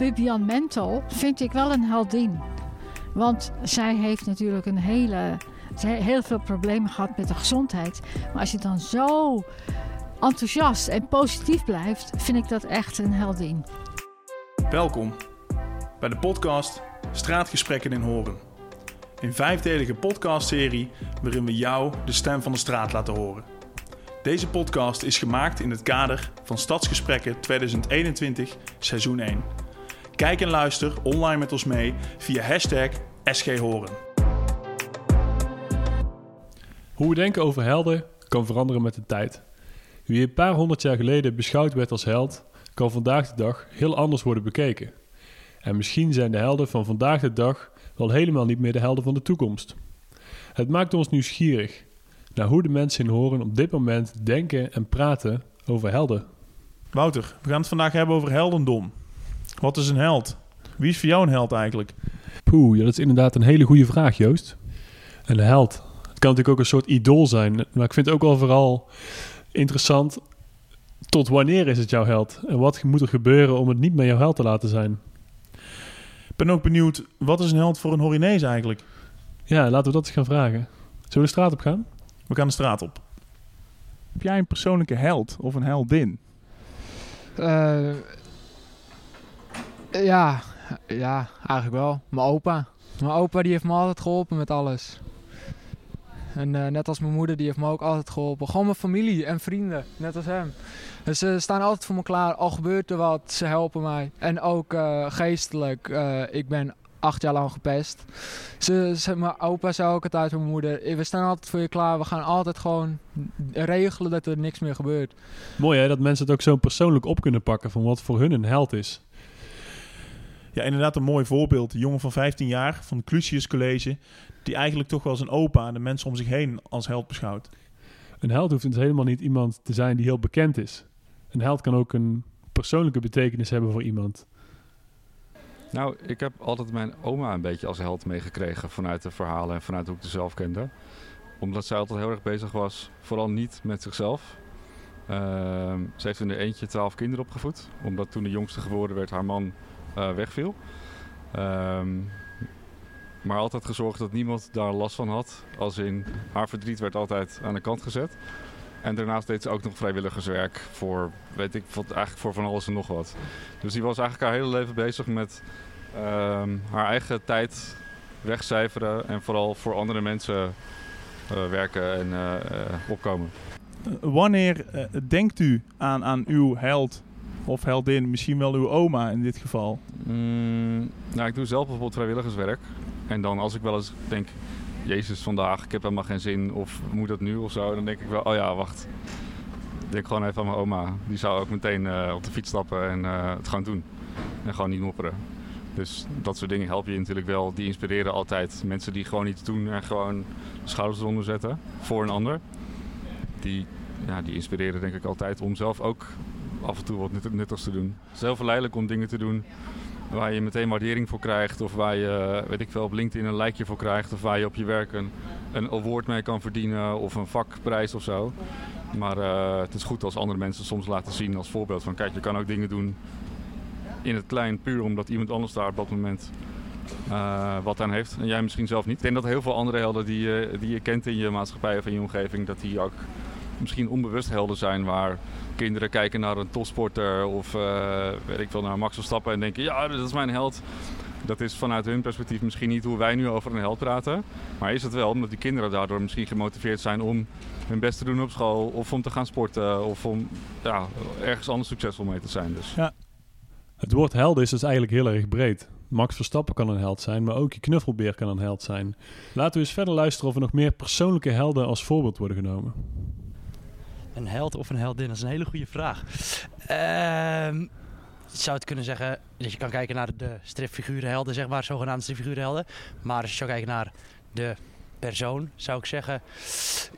Bibian Mentel vind ik wel een heldin. Want zij heeft natuurlijk een hele, heel veel problemen gehad met de gezondheid. Maar als je dan zo enthousiast en positief blijft, vind ik dat echt een heldin. Welkom bij de podcast Straatgesprekken in Horen. Een vijfdelige podcastserie waarin we jou de stem van de straat laten horen. Deze podcast is gemaakt in het kader van Stadsgesprekken 2021 seizoen 1. Kijk en luister online met ons mee via hashtag SGHoren. Hoe we denken over helden kan veranderen met de tijd. Wie een paar honderd jaar geleden beschouwd werd als held, kan vandaag de dag heel anders worden bekeken. En misschien zijn de helden van vandaag de dag wel helemaal niet meer de helden van de toekomst. Het maakt ons nieuwsgierig naar hoe de mensen in Horen op dit moment denken en praten over helden. Wouter, we gaan het vandaag hebben over heldendom. Wat is een held? Wie is voor jou een held eigenlijk? Poeh, ja, dat is inderdaad een hele goede vraag, Joost. Een held. Het kan natuurlijk ook een soort idool zijn, maar ik vind het ook wel vooral interessant. Tot wanneer is het jouw held? En wat moet er gebeuren om het niet meer jouw held te laten zijn? Ik ben ook benieuwd, wat is een held voor een Horinees eigenlijk? Ja, laten we dat eens gaan vragen. Zullen we de straat op gaan? We gaan de straat op. Heb jij een persoonlijke held of een heldin? Eh, ja, ja, eigenlijk wel. Mijn opa. Mijn opa die heeft me altijd geholpen met alles. En eh, net als mijn moeder, die heeft me ook altijd geholpen. Gewoon mijn familie en vrienden, net als hem. Ze staan altijd voor me klaar. Al gebeurt er wat, ze helpen mij. En ook eh, geestelijk. Eh, ik ben acht jaar lang gepest. Ze, ze, mijn opa zei ook altijd mijn moeder. We staan altijd voor je klaar. We gaan altijd gewoon regelen dat er niks meer gebeurt. Mooi hè, dat mensen het ook zo persoonlijk op kunnen pakken van wat voor hun een held is. Ja, inderdaad een mooi voorbeeld. Een jongen van 15 jaar van het Clusius College... die eigenlijk toch wel zijn opa en de mensen om zich heen als held beschouwt. Een held hoeft dus helemaal niet iemand te zijn die heel bekend is. Een held kan ook een persoonlijke betekenis hebben voor iemand. Nou, ik heb altijd mijn oma een beetje als held meegekregen vanuit de verhalen en vanuit hoe ik ze zelf kende. Omdat zij altijd heel erg bezig was, vooral niet met zichzelf. Ehm, ze heeft in de eentje twaalf kinderen opgevoed, omdat toen de jongste geboren werd haar man wegviel. Ehm, maar altijd gezorgd dat niemand daar last van had. Als in haar verdriet werd altijd aan de kant gezet. En daarnaast deed ze ook nog vrijwilligerswerk voor, weet ik eigenlijk voor van alles en nog wat. Dus die was eigenlijk haar hele leven bezig met ehm, haar eigen tijd wegcijferen en vooral voor andere mensen uh, werken en uh, opkomen. wanneer denkt u aan, aan uw held of heldin, misschien wel uw oma in dit geval? Mm, nou, ik doe zelf bijvoorbeeld vrijwilligerswerk. En dan als ik wel eens denk, Jezus vandaag, ik heb helemaal geen zin of moet dat nu of zo, dan denk ik wel, oh ja, wacht. Denk gewoon even aan mijn oma. Die zou ook meteen uh, op de fiets stappen en uh, het gaan doen. En gewoon niet mopperen. Dus dat soort dingen helpen je natuurlijk wel. Die inspireren altijd mensen die gewoon iets doen en gewoon de schouders eronder zetten voor een ander. Die, ja, die inspireren denk ik altijd om zelf ook af en toe wat nuttigs te doen. Het is om dingen te doen waar je meteen waardering voor krijgt. Of waar je, weet ik veel, op LinkedIn een likeje voor krijgt. Of waar je op je werk een, een award mee kan verdienen of een vakprijs of zo. Maar uh, het is goed als andere mensen soms laten zien als voorbeeld van kijk, je kan ook dingen doen in het klein, puur omdat iemand anders daar op dat moment uh, wat aan heeft. En jij misschien zelf niet. Ik denk dat heel veel andere helden die, uh, die je kent in je maatschappij of in je omgeving, dat die ook misschien onbewust helden zijn waar kinderen kijken naar een topsporter of uh, weet ik veel, naar Max Verstappen en denken ja, dat is mijn held. Dat is vanuit hun perspectief misschien niet hoe wij nu over een held praten. Maar is het wel omdat die kinderen daardoor misschien gemotiveerd zijn om hun best te doen op school of om te gaan sporten of om ja, ergens anders succesvol mee te zijn. Dus. Ja. Het woord held is dus eigenlijk heel erg breed. Max Verstappen kan een held zijn, maar ook je knuffelbeer kan een held zijn. Laten we eens verder luisteren of er nog meer persoonlijke helden als voorbeeld worden genomen. Een held of een heldin, dat is een hele goede vraag. Ehm je zou het kunnen zeggen dat je kan kijken naar de stripfigurenhelden, zeg maar, zogenaamde stripfigurenhelden. Maar als je zou kijken naar de persoon, zou ik zeggen,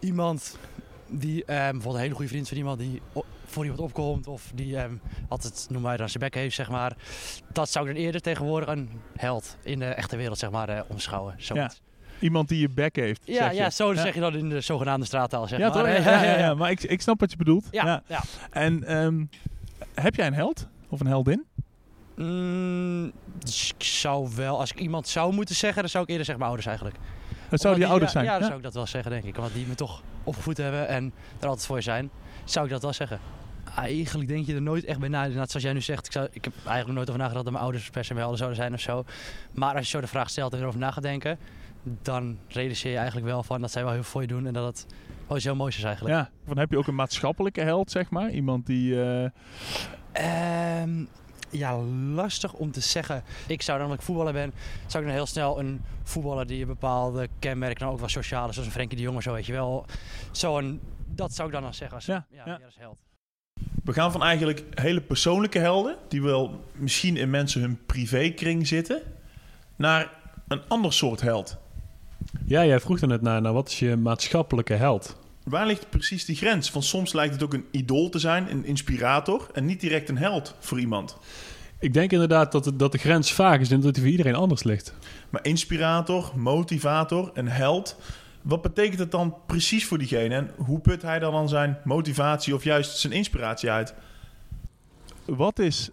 iemand die um, bijvoorbeeld een hele goede vriend van iemand die voor iemand opkomt of die um, altijd, noem maar dan zijn bek heeft, zeg maar. Dat zou ik dan eerder tegenwoordig een held in de echte wereld, zeg maar, uh, omschouwen. Ja. Iemand die je bek heeft. Ja, zeg ja je. zo ja. zeg je dat in de zogenaamde straattaal. Zeg ja, maar. toch? ja, ja, ja, maar ik, ik snap wat je bedoelt. Ja, ja. En um, heb jij een held of een heldin? Mm, dus ik zou wel, als ik iemand zou moeten zeggen, dan zou ik eerder zeggen mijn ouders eigenlijk. Het zouden je Omdat ouders die- zijn. Ja, ja, dan Ja. zou ik dat wel zeggen, denk ik. Want die me toch opgevoed hebben en er altijd voor je zijn. Zou ik dat wel zeggen. Eigenlijk denk je er nooit echt bij na. Inderdaad, zoals jij nu zegt, ik, zou, ik heb eigenlijk nooit over nagedacht dat mijn ouders per se mijn helden zouden zijn of zo. Maar als je zo de vraag stelt en erover na gaat denken, dan realiseer je eigenlijk wel van dat zij wel heel veel voor je doen en dat het wel iets heel moois is eigenlijk. Ja, dan heb je ook een maatschappelijke held, zeg maar. Iemand die... eh, Ehm, ja, lastig om te zeggen. Ik zou dan, omdat ik voetballer ben, zou ik dan heel snel een voetballer die een bepaalde kenmerken dan ook wel sociaal is, zoals een Frenkie de Jong of zo, weet je wel. Zo een, dat zou ik dan dan zeggen als Ja, ja, ja. is held. We gaan van eigenlijk hele persoonlijke helden, die wel misschien in mensen hun privékring zitten, naar een ander soort held. Ja, jij vroeg er net naar, naar wat is je maatschappelijke held? Waar ligt precies die grens? Van soms lijkt het ook een idool te zijn, een inspirator, en niet direct een held voor iemand. Ik denk inderdaad dat, het, dat de grens vaag is en dat die voor iedereen anders ligt. Maar inspirator, motivator, een held. Wat betekent het dan precies voor diegene? En hoe put hij dan aan zijn motivatie of juist zijn inspiratie uit? wat is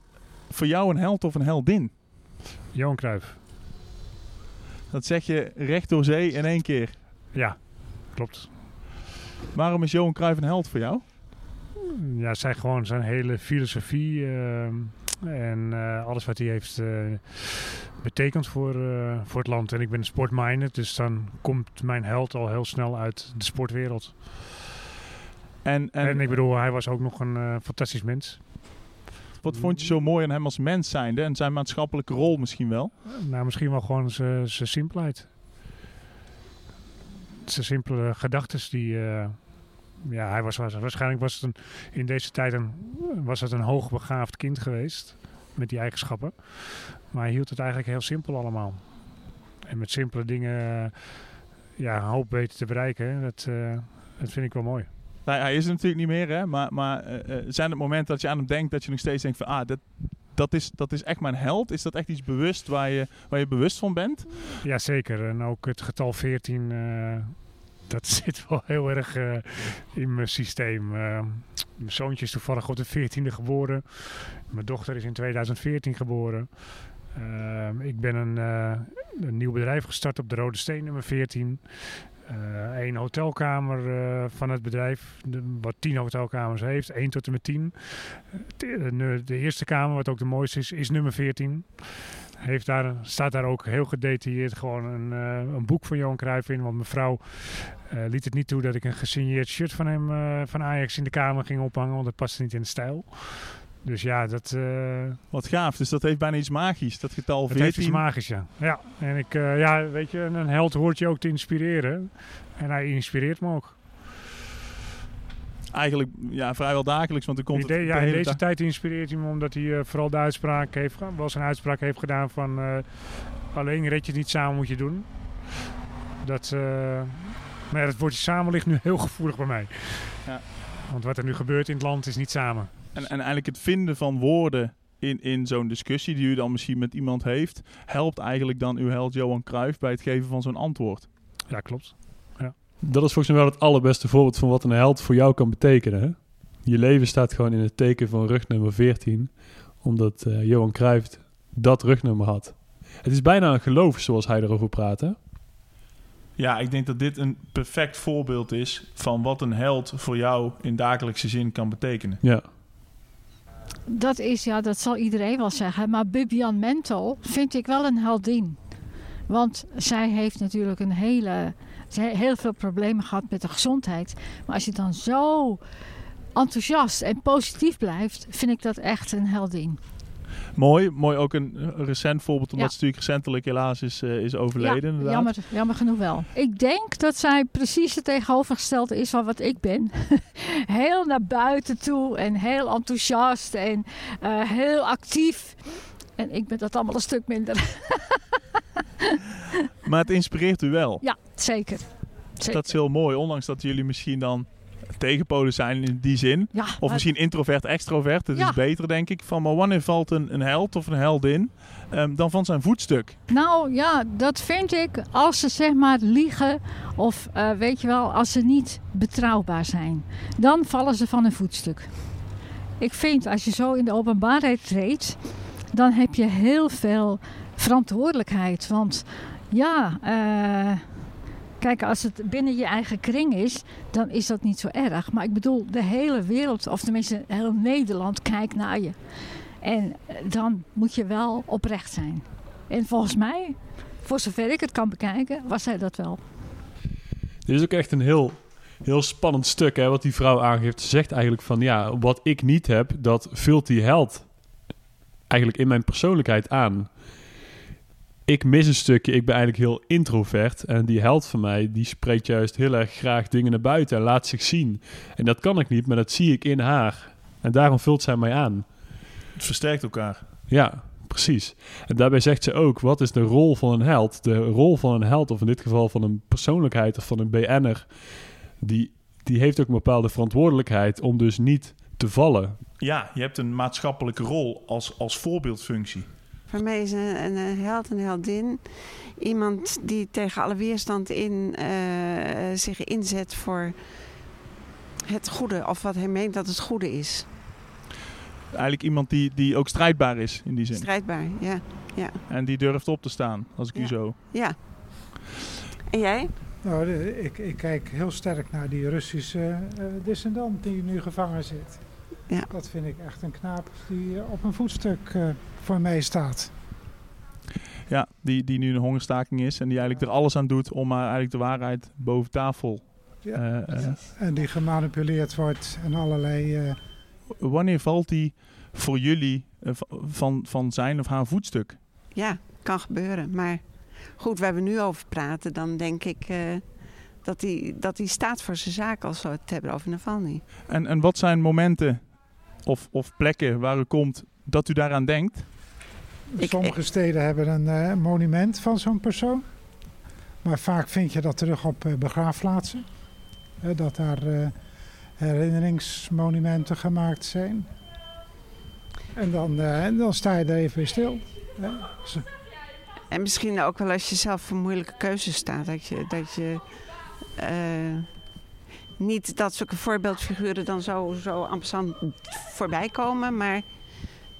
voor jou een held of een heldin? Johan Cruijff. Dat zeg je recht door zee in één keer. Ja, klopt. Waarom is Johan Cruijff een held voor jou? Ja, zijn gewoon zijn hele filosofie ehm, en eh, alles wat hij heeft eh, betekend voor, eh, voor het land. En ik ben sportminded, dus dan komt mijn held al heel snel uit de sportwereld. En, en, En, ik bedoel, hij was ook nog een fantastisch mens. Wat vond je zo mooi aan hem als mens zijnde? En zijn maatschappelijke rol misschien wel? Nou, misschien wel gewoon zijn simpelheid. Zijn simpele gedachten die... eh, ja, hij was, waarschijnlijk was het in deze tijd een, was het een hoogbegaafd kind geweest. Met die eigenschappen. Maar hij hield het eigenlijk heel simpel allemaal. En met simpele dingen eh, ja, een hoop weten te bereiken. Dat, eh, dat vind ik wel mooi. Nou, hij is er natuurlijk niet meer, hè? maar, maar eh, eh, zijn het momenten dat je aan hem denkt dat je nog steeds denkt van ah, dat, dat, is, dat is echt mijn held? Is dat echt iets bewust waar je, waar je bewust van bent? Jazeker. En ook het getal 14, eh, dat zit wel heel erg in mijn systeem. Mijn zoontje is toevallig op de 14e geboren. Mijn dochter is in 2014 geboren. Eh, ik ben een, een nieuw bedrijf gestart op de Rode Steen, nummer 14. Eén hotelkamer eh, van het bedrijf, wat tien hotelkamers heeft, één tot en met tien. De, de- de eerste kamer, wat ook de mooiste is, is nummer 14 heeft daar, staat daar ook heel gedetailleerd gewoon een, eh, een boek van Johan Cruijff in. Want mevrouw eh, liet het niet toe dat ik een gesigneerd shirt van hem eh, van Ajax in de kamer ging ophangen. Want dat paste niet in de stijl. Dus ja, dat, eh Wat gaaf, dus dat heeft bijna iets magisch, dat getal dat 14. heeft iets magisch, ja. ja. En ik, eh, ja, weet je, een held hoort je ook te inspireren. En hij inspireert me ook. Eigenlijk ja, vrijwel dagelijks, want er komt de- het ja, de in deze tijd inspireert hij me omdat hij eh, vooral de uitspraak heeft, wel zijn uitspraak heeft gedaan van alleen red je het niet samen moet je doen. Dat, maar ja, dat woordje samen ligt nu heel gevoelig bij mij. Ja. Want wat er nu gebeurt in het land is niet samen. En, en eigenlijk het vinden van woorden in, in zo'n discussie die u dan misschien met iemand heeft, helpt eigenlijk dan uw held Johan Cruijff bij het geven van zo'n antwoord. Ja, klopt. Dat is volgens mij wel het allerbeste voorbeeld van wat een held voor jou kan betekenen. Hè? Je leven staat gewoon in het teken van rugnummer 14, omdat eh, Johan Cruijff dat rugnummer had. Het is bijna een geloof zoals hij erover praat. Hè? Ja, ik denk dat dit een perfect voorbeeld is van wat een held voor jou in dagelijkse zin kan betekenen. Ja. Dat is, ja, dat zal iedereen wel zeggen. Maar Bibian Mentel vind ik wel een heldin. Want zij heeft natuurlijk een hele, heel veel problemen gehad met de gezondheid. Maar als je dan zo enthousiast en positief blijft, vind ik dat echt een heldin. Mooi, mooi ook een eh, recent voorbeeld, omdat Ja. ze natuurlijk recentelijk helaas is, eh, is overleden. ja, jammer, jammer genoeg wel. Ik denk dat zij precies het tegenovergestelde is van wat ik ben. heel naar buiten toe en heel enthousiast en eh, heel actief. En ik ben dat allemaal een stuk minder. Maar het inspireert u wel. Ja, zeker. zeker. Dat is heel mooi, ondanks dat jullie misschien dan tegenpolen zijn in die zin. ja, Of maar- misschien introvert, extrovert. Dat Ja. is beter, denk ik. Van, maar wanneer valt een, een held of een heldin ehm, dan van zijn voetstuk? Nou ja, dat vind ik als ze zeg maar liegen of eh, weet je wel, als ze niet betrouwbaar zijn. Dan vallen ze van een voetstuk. Ik vind als je zo in de openbaarheid treedt dan heb je heel veel verantwoordelijkheid. Want ja, eh, kijk, als het binnen je eigen kring is, dan is dat niet zo erg. Maar ik bedoel, de hele wereld, of tenminste heel Nederland, kijkt naar je. En eh, dan moet je wel oprecht zijn. En volgens mij, voor zover ik het kan bekijken, was hij dat wel. Dit is ook echt een heel, heel spannend stuk, hè, wat die vrouw aangeeft. Ze zegt eigenlijk van, ja, wat ik niet heb, dat vult die held eigenlijk in mijn persoonlijkheid aan. Ik mis een stukje, ik ben eigenlijk heel introvert. En die held van mij, die spreekt juist heel erg graag dingen naar buiten en laat zich zien. En dat kan ik niet, maar dat zie ik in haar. En daarom vult zij mij aan. Het versterkt elkaar. Ja, precies. En daarbij zegt ze ook, wat is de rol van een held? De rol van een held, of in dit geval van een persoonlijkheid of van een BN'er, die, die heeft ook een bepaalde verantwoordelijkheid om dus niet te vallen. Ja, je hebt een maatschappelijke rol als, als voorbeeldfunctie. Voor mij is een, een, een held, een heldin, iemand die tegen alle weerstand in eh, zich inzet voor het goede, of wat hij meent dat het goede is. Eigenlijk iemand die, die ook strijdbaar is in die zin. Strijdbaar, ja. ja. En die durft op te staan, als ik u zo... ja. En jij? Nou, ik, ik kijk heel sterk naar die Russische eh dissident die nu gevangen zit. Ja. Dat vind ik echt een knaap die eh, op een voetstuk eh, voor mij staat. Ja, die, die nu een hongerstaking is en die eigenlijk er alles aan doet om maar eigenlijk de waarheid boven tafel. Ja. eh, eh. En die gemanipuleerd wordt en allerlei... eh, wanneer valt die voor jullie van, van zijn of haar voetstuk? Ja, kan gebeuren. Maar goed, waar we nu over praten, dan denk ik eh, dat hij dat die staat voor zijn zaak als we het hebben over Navalny. En, en wat zijn momenten of, of plekken waar u komt dat u daaraan denkt? Ik- sommige steden hebben een eh, monument van zo'n persoon. Maar vaak vind je dat terug op eh, begraafplaatsen. Hè, dat daar eh, herinneringsmonumenten gemaakt zijn. En dan, eh, en dan sta je er even stil. hè. Zo- En misschien ook wel als je zelf voor moeilijke keuzes staat. Dat je, dat je eh, niet dat zulke voorbeeldfiguren dan zo, zo ampersand voorbij komen. Maar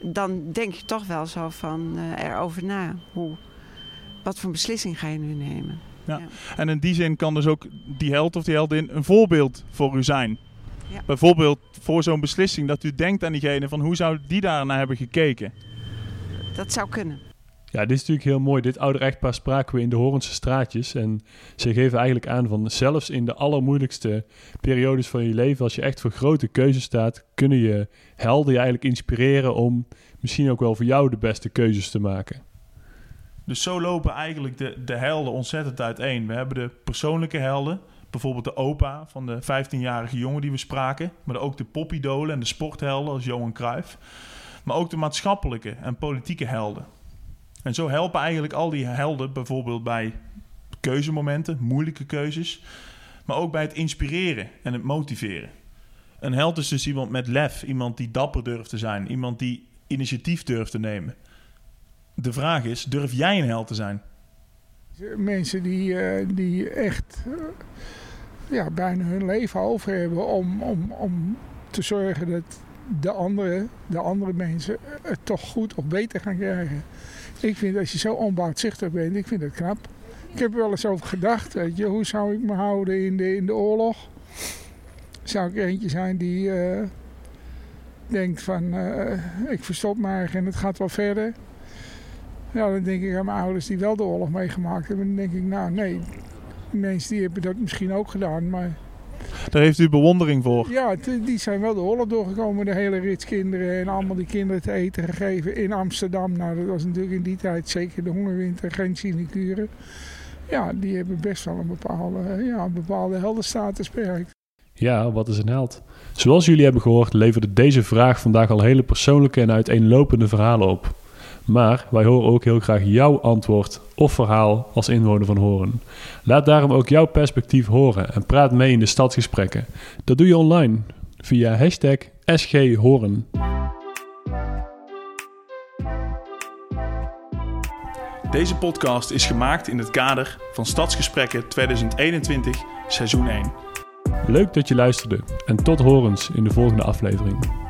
dan denk je toch wel zo van eh, erover na. Hoe, wat voor beslissing ga je nu nemen? En in die zin kan dus ook die held of die heldin een voorbeeld voor u zijn. Ja. Bijvoorbeeld voor zo'n beslissing dat u denkt aan diegene van hoe zou die daarnaar hebben gekeken? Dat zou kunnen. Ja, dit is natuurlijk heel mooi. Dit oude echtpaar spraken we in de Horense straatjes. En ze geven eigenlijk aan van zelfs in de allermoeilijkste periodes van je leven, als je echt voor grote keuzes staat, kunnen je helden je eigenlijk inspireren om misschien ook wel voor jou de beste keuzes te maken. Dus zo lopen eigenlijk de, de helden ontzettend uiteen. We hebben de persoonlijke helden. Bijvoorbeeld de opa van de 15-jarige jongen die we spraken. Maar ook de popidolen en de sporthelden als Johan Cruijff. Maar ook de maatschappelijke en politieke helden. En zo helpen eigenlijk al die helden bijvoorbeeld bij keuzemomenten, moeilijke keuzes. Maar ook bij het inspireren en het motiveren. Een held is dus iemand met lef. Iemand die dapper durft te zijn. Iemand die initiatief durft te nemen. De vraag is, durf jij een held te zijn? Mensen die, eh, die echt eh, ja, bijna hun leven over hebben om, om, om te zorgen dat de andere, de andere mensen het toch goed of beter gaan krijgen. Ik vind als je zo onbaatzichtig bent, ik vind het knap. Ik heb er wel eens over gedacht, weet je, hoe zou ik me houden in de, in de oorlog? Zou ik eentje zijn die eh, denkt van, eh, ik verstop me en het gaat wel verder. Ja, dan denk ik aan mijn ouders die wel de oorlog meegemaakt hebben. Dan denk ik, nou nee, mensen die hebben dat misschien ook gedaan. Maar Daar heeft u bewondering voor. ja, die zijn wel de oorlog doorgekomen. De hele rits kinderen en allemaal die kinderen te eten gegeven in Amsterdam. Nou, dat was natuurlijk in die tijd zeker de hongerwinter, geen sinecure. Ja, die hebben best wel een bepaalde, ja, een bepaalde heldenstatus bereikt. Ja, wat is een held? Zoals jullie hebben gehoord, leverde deze vraag vandaag al hele persoonlijke en uiteenlopende verhalen op. Maar wij horen ook heel graag jouw antwoord of verhaal als inwoner van Horen. Laat daarom ook jouw perspectief horen en praat mee in de stadsgesprekken. Dat doe je online via hashtag SGHoren. Deze podcast is gemaakt in het kader van Stadsgesprekken 2021, seizoen 1. Leuk dat je luisterde en tot horens in de volgende aflevering.